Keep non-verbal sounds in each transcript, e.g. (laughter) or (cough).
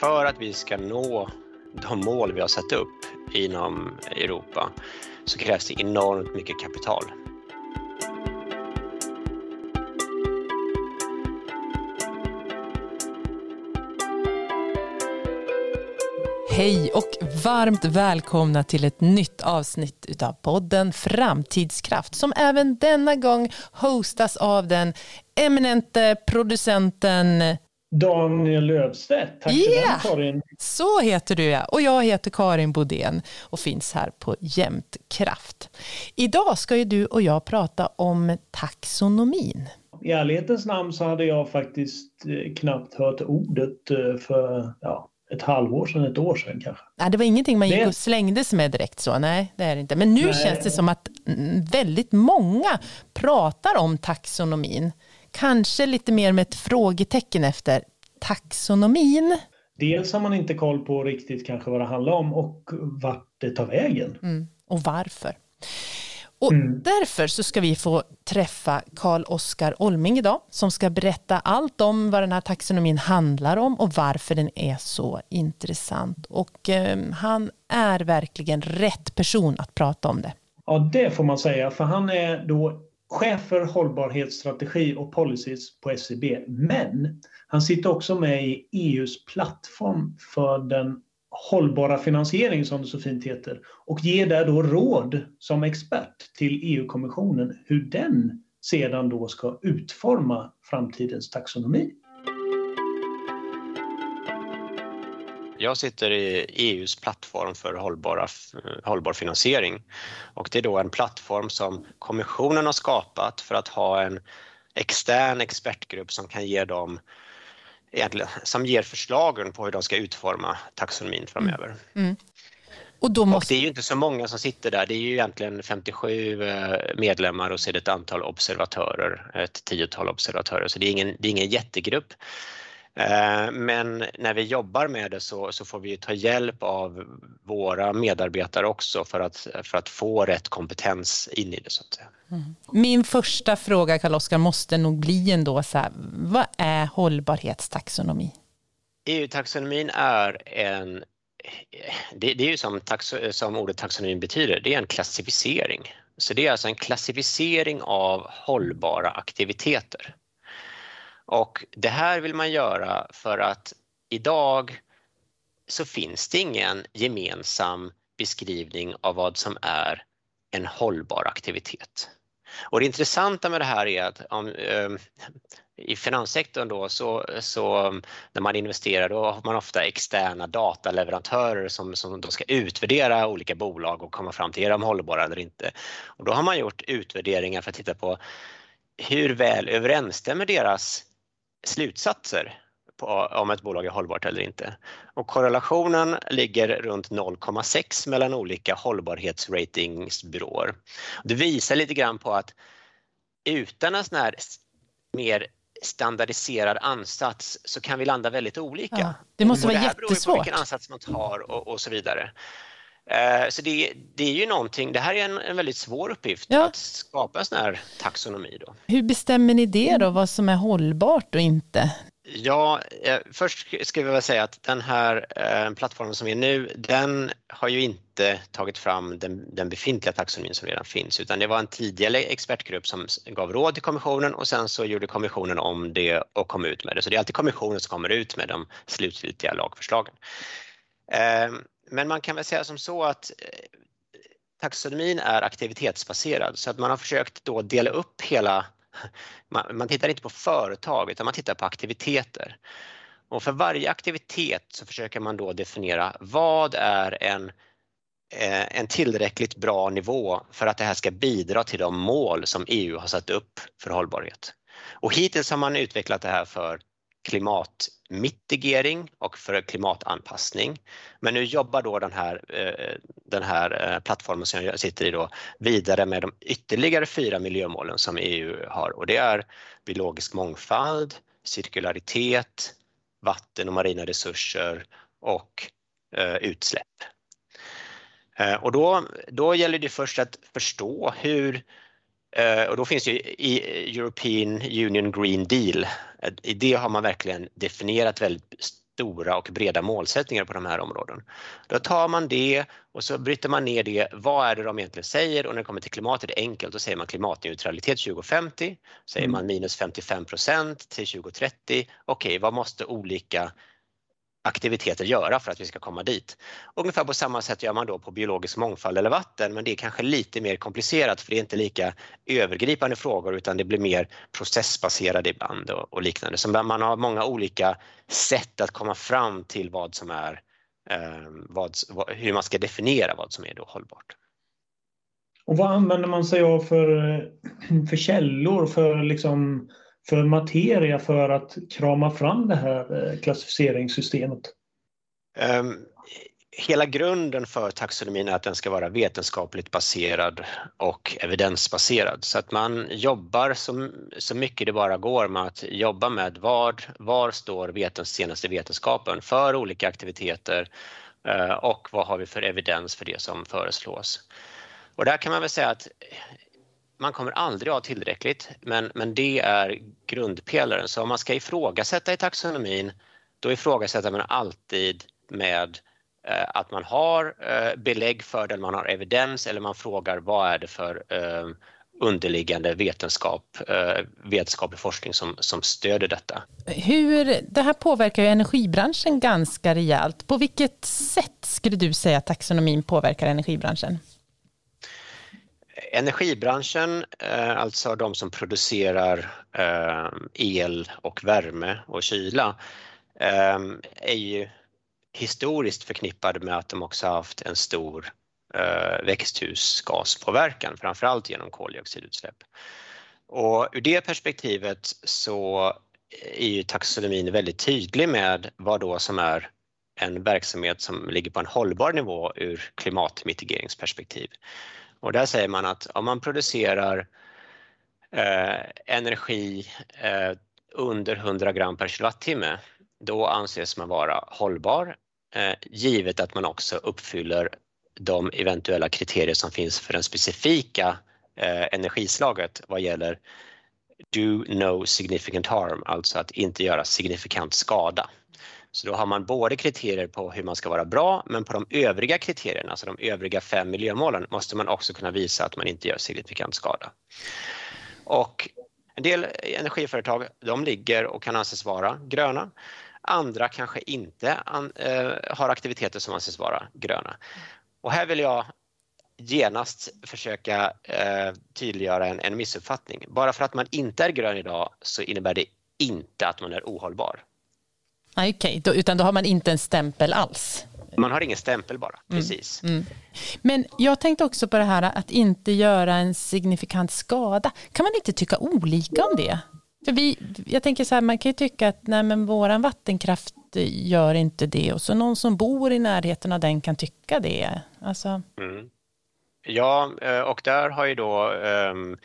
för att vi ska nå de mål vi har satt upp inom Europa så krävs det enormt mycket kapital. Hej och varmt välkomna till ett nytt avsnitt utav podden Framtidskraft som även denna gång hostas av den eminente producenten Daniel Löfstedt. Tack yeah. för den Karin. Så heter du ja. Och jag heter Karin Bodén och finns här på Jämtkraft. Idag ska ju du och jag prata om taxonomin. I ärlighetens namn så hade jag faktiskt eh, knappt hört ordet eh, för ja, ett halvår sedan, ett år sedan kanske. Nej, det var ingenting man gick och slängdes med direkt så, nej det är det inte. Men nu nej. känns det som att mm, väldigt många pratar om taxonomin. Kanske lite mer med ett frågetecken efter taxonomin. Dels har man inte koll på riktigt kanske vad det handlar om och vart det tar vägen. Mm. Och varför. Och mm. därför så ska vi få träffa Karl Oskar Olming idag som ska berätta allt om vad den här taxonomin handlar om och varför den är så intressant. Och eh, han är verkligen rätt person att prata om det. Ja, det får man säga, för han är då chef för hållbarhetsstrategi och policies på SEB. Men han sitter också med i EUs plattform för den hållbara finansiering som det så fint heter och ger där då råd som expert till EU-kommissionen hur den sedan då ska utforma framtidens taxonomi. Jag sitter i EUs plattform för hållbara, hållbar finansiering och det är då en plattform som kommissionen har skapat för att ha en extern expertgrupp som kan ge dem som ger förslagen på hur de ska utforma taxonomin framöver. Mm. Mm. Och, måste... och, det är ju inte så många som sitter där, det är ju egentligen 57 eh, medlemmar och så är det ett antal observatörer, ett tiotal observatörer, så det är ingen, det är ingen jättegrupp. Eh, men när vi jobbar med det så, så, får vi ta hjälp av våra medarbetare också för att, för att få rätt kompetens in i det. Så att säga. Mm. Min första fråga, Karl-Oskar, måste nog bli ändå så här, vad är hållbarhetstaxonomi? EU-taxonomin är en, det, det är ju som, som ordet taxonomin betyder, det är en klassificering. Så det är alltså en klassificering av hållbara aktiviteter. Och det här vill man göra för att idag så finns det ingen gemensam beskrivning av vad som är en hållbar aktivitet. Och det intressanta med det här är att om, eh, i finanssektorn då så, så när man investerar då har man ofta externa dataleverantörer som, som då ska utvärdera olika bolag och komma fram till är de hållbara eller inte. Och då har man gjort utvärderingar för att titta på hur väl överensstämmer deras slutsatser på om ett bolag är hållbart eller inte. Och korrelationen ligger runt 0,6 mellan olika hållbarhetsratingsbyråer. Det visar lite grann på att utan en sån här mer standardiserad ansats så kan vi landa väldigt olika. Ja, det måste vara jättesvårt. Det här beror på vilken ansats man tar och, och så vidare. Eh, så det, det, är ju någonting, det här är en, en väldigt svår uppgift ja. att skapa en sån här taxonomi. Då. Hur bestämmer ni det då, vad som är hållbart och inte? Ja, eh, först ska vi väl säga att den här eh, plattformen som är nu, den har ju inte tagit fram den, den, befintliga taxonomin som redan finns, utan det var en tidigare expertgrupp som gav råd till kommissionen och sen så gjorde kommissionen om det och kom ut med det. Så det är alltid kommissionen som kommer ut med de slutgiltiga lagförslagen. Eh, men man kan väl säga som så att eh, taxonomin är aktivitetsbaserad så att man har försökt då dela upp hela, (laughs) man, man tittar inte på företag utan man tittar på aktiviteter. Och för varje aktivitet så försöker man då definiera vad är en, eh, en tillräckligt bra nivå för att det här ska bidra till de mål som EU har satt upp för hållbarhet. Och hittills har man utvecklat det här för klimat mitigering och för klimatanpassning. Men nu jobbar då den här, eh, den här eh, plattformen som jag sitter i då vidare med de ytterligare fyra miljömålen som EU har och det är biologisk mångfald, cirkularitet, vatten och marina resurser och eh, utsläpp. Och då, då gäller det först att förstå hur och då finns ju European Union Green Deal, i det har man verkligen definierat väldigt stora och breda målsättningar på de här områden. Då tar man det och så bryter man ner det. Vad är det de egentligen säger? Och när det kommer till klimatet är det enkelt. Då säger man klimatneutralitet 2050. Säger man minus 55 procent till 2030. Okej, okay, vad måste olika aktiviteter göra för att vi ska komma dit. Ungefär på samma sätt gör man då på biologisk mångfald eller vatten men det är kanske lite mer komplicerat för det är inte lika övergripande frågor utan det blir mer processbaserade ibland och, och liknande. Så man har många olika sätt att komma fram till vad som är, eh, vad, hur man ska definiera vad som är då hållbart. Och vad använder man sig av för, för källor, för liksom för materia för att krama fram det här eh, klassificeringssystemet? Um, hela grunden för taxonomin är att den ska vara vetenskapligt baserad och evidensbaserad så att man jobbar så, så mycket det bara går med att jobba med vad, var står vetens, senaste vetenskapen för olika aktiviteter uh, och vad har vi för evidens för det som föreslås. Och där kan man väl säga att man kommer aldrig ha tillräckligt, men, men det är grundpelaren. Så om man ska ifrågasätta i taxonomin, då ifrågasätter man alltid med eh, att man har eh, belägg för det, man har evidens eller man frågar vad är det för eh, underliggande vetenskap, eh, vetenskaplig forskning som, som stöder detta. Hur, det här påverkar ju energibranschen ganska rejält. På vilket sätt skulle du säga att taxonomin påverkar energibranschen? Energibranschen, eh, alltså de som producerar eh, el och värme och kyla, eh, är ju historiskt förknippade med att de också haft en stor växthusgaspåverkan, framförallt genom koldioxidutsläpp. Och ur det perspektivet så är ju taxonomin väldigt tydlig med vad då som är en verksamhet som ligger på en hållbar nivå ur klimatmitigeringsperspektiv. Och där säger man att om man producerar eh, energi eh, under 100 gram per kilowattimme, då anses man vara hållbar, eh, givet att man också uppfyller de eventuella kriterier som finns för det specifika eh, energislaget vad gäller do no significant harm, alltså att inte göra signifikant skada. Så då har man både kriterier på hur man ska vara bra men på de övriga kriterierna, alltså de övriga fem miljömålen, måste man också kunna visa att man inte gör signifikant skada. Och en del energiföretag de ligger och kan anses vara gröna. Andra kanske inte an, eh, har aktiviteter som anses vara gröna. Och här vill jag genast försöka eh, tydliggöra en, en missuppfattning. Bara för att man inte är grön idag så innebär det inte att man är ohållbar. Okej, okay. utan då har man inte en stämpel alls? Man har ingen stämpel bara, mm. precis. Mm. Men jag tänkte också på det här att inte göra en signifikant skada. Kan man inte tycka olika om det? För vi, jag tänker så här, man kan ju tycka att nej, men våran vattenkraft gör inte det och så någon som bor i närheten av den kan tycka det. Alltså... Mm. Ja, eh, och där har ju då um,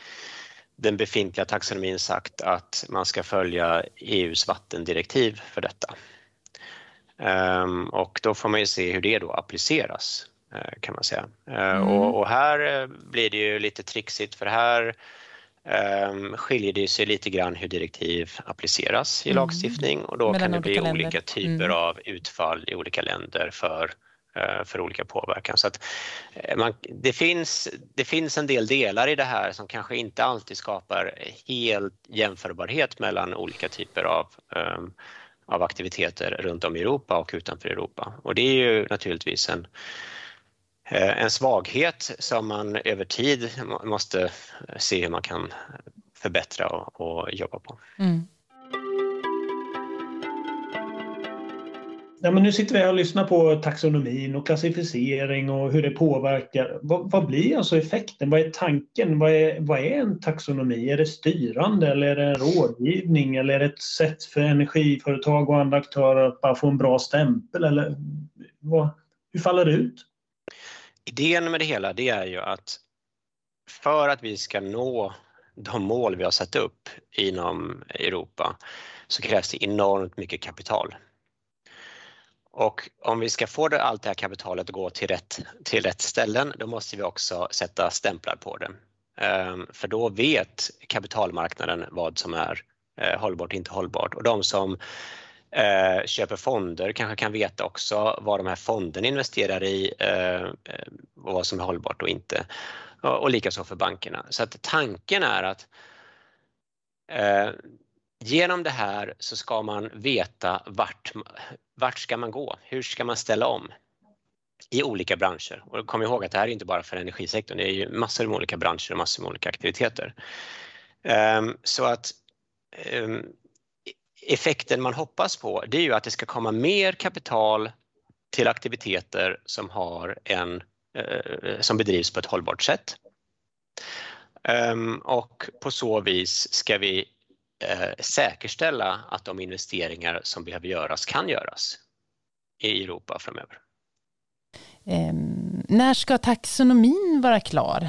den befintliga taxonomin sagt att man ska följa EUs vattendirektiv för detta. Um, och då får man ju se hur det då appliceras uh, kan man säga. Uh, mm. och, och, här uh, blir det ju lite trixigt för här um, skiljer det sig lite grann hur direktiv appliceras i mm. lagstiftning och då Mellan kan det bli olika, olika typer mm. av utfall i olika länder för Eh, Eh, för olika påverkan. Så att eh, man, det, finns, det finns en del delar i det här som kanske inte alltid skapar helt jämförbarhet mellan olika typer av, um, av aktiviteter runt om i Europa och utanför Europa. Och det är ju naturligtvis en, eh, en svaghet som man över tid måste se hur man kan förbättra och, och jobba på. Mm. Ja, men nu sitter vi här och lyssnar på taxonomin och klassificering och hur det påverkar. Vad, vad, blir alltså effekten? Vad är tanken? Vad är, vad är en taxonomi? Är det styrande eller är det en rådgivning eller är det ett sätt för energiföretag och andra aktörer att bara få en bra stämpel? Eller vad, hur faller det ut? Idén med det hela det är ju att för att vi ska nå de mål vi har satt upp inom Europa så krävs det enormt mycket kapital. Och om vi ska få det, allt det här kapitalet att gå till rätt, till rätt ställen, då måste vi också sätta stämplar på det. Ehm, för då vet kapitalmarknaden vad som är eh, hållbart och inte hållbart. Och de som eh, köper fonder kanske kan veta också vad de här fonderna investerar i eh, och vad som är hållbart och inte. Och, likaså för bankerna. Så att tanken är att genom det här så ska man veta vart, vart ska man gå? Hur ska man ställa om? i olika branscher. Och kom ihåg att det här är inte bara för energisektorn, det är ju massor med olika branscher och massor med olika aktiviteter. Um, så att um, effekten man hoppas på det är ju att det ska komma mer kapital till aktiviteter som, har en, uh, som bedrivs på ett hållbart sätt. Um, och på så vis ska vi säkerställa att de investeringar som behöver göras kan göras i Europa framöver. Eh, när ska taxonomin vara klar?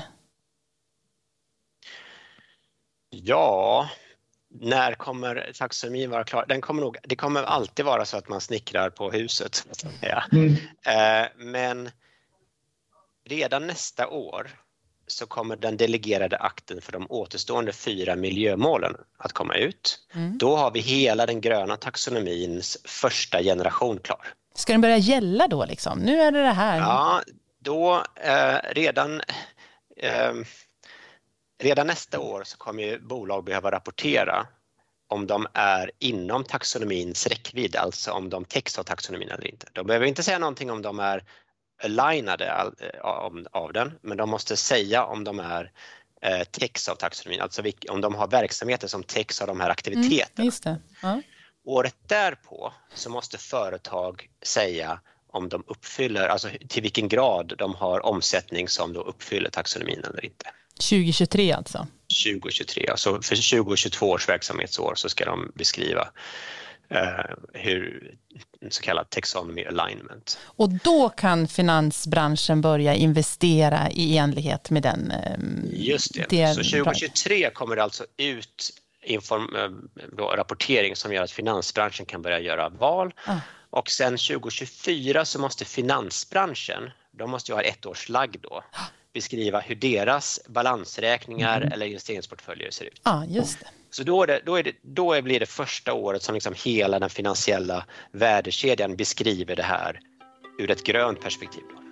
Ja, när kommer taxonomin vara klar? Den kommer nog, det kommer alltid vara så att man snickrar på huset. Ja. Mm. Eh, men redan nästa år så kommer den delegerade akten för de återstående fyra miljömålen att komma ut. Mm. Då har vi hela den gröna taxonomins första generation klar. Ska den börja gälla då liksom? Nu är det det här. Ja, då eh, redan eh, Redan nästa år så kommer ju bolag behöva rapportera om de är inom taxonomins räckvidd, alltså om de täcks av taxonomin eller inte. De behöver inte säga någonting om de är alignade eh, av den, men de måste säga om de är eh, täcks av taxonomin, alltså om de har verksamheter som täcks av de här aktiviteterna. Mm, ja. Året därpå så måste företag säga om de uppfyller, alltså till vilken grad de har omsättning som då uppfyller taxonomin eller inte. 2023 alltså? 2023, alltså för 2022 års verksamhetsår så ska de beskriva hur så kallad taxonomy alignment. Och då kan finansbranschen börja investera i enlighet med den? Eh, Just det, det så 2023 kommer det alltså ut inform, eh, rapportering som gör att finansbranschen kan börja göra val. Ah. Och sen 2024 så måste finansbranschen, de måste ju ha ett års lagg då, ah. Beskriva hur deras balansräkningar mm. eller investeringsportföljer ser ut. Ja, just det. Så då, det, då, är det, då blir det första året som liksom hela den finansiella värdekedjan beskriver det här ur ett grönt perspektiv. Då.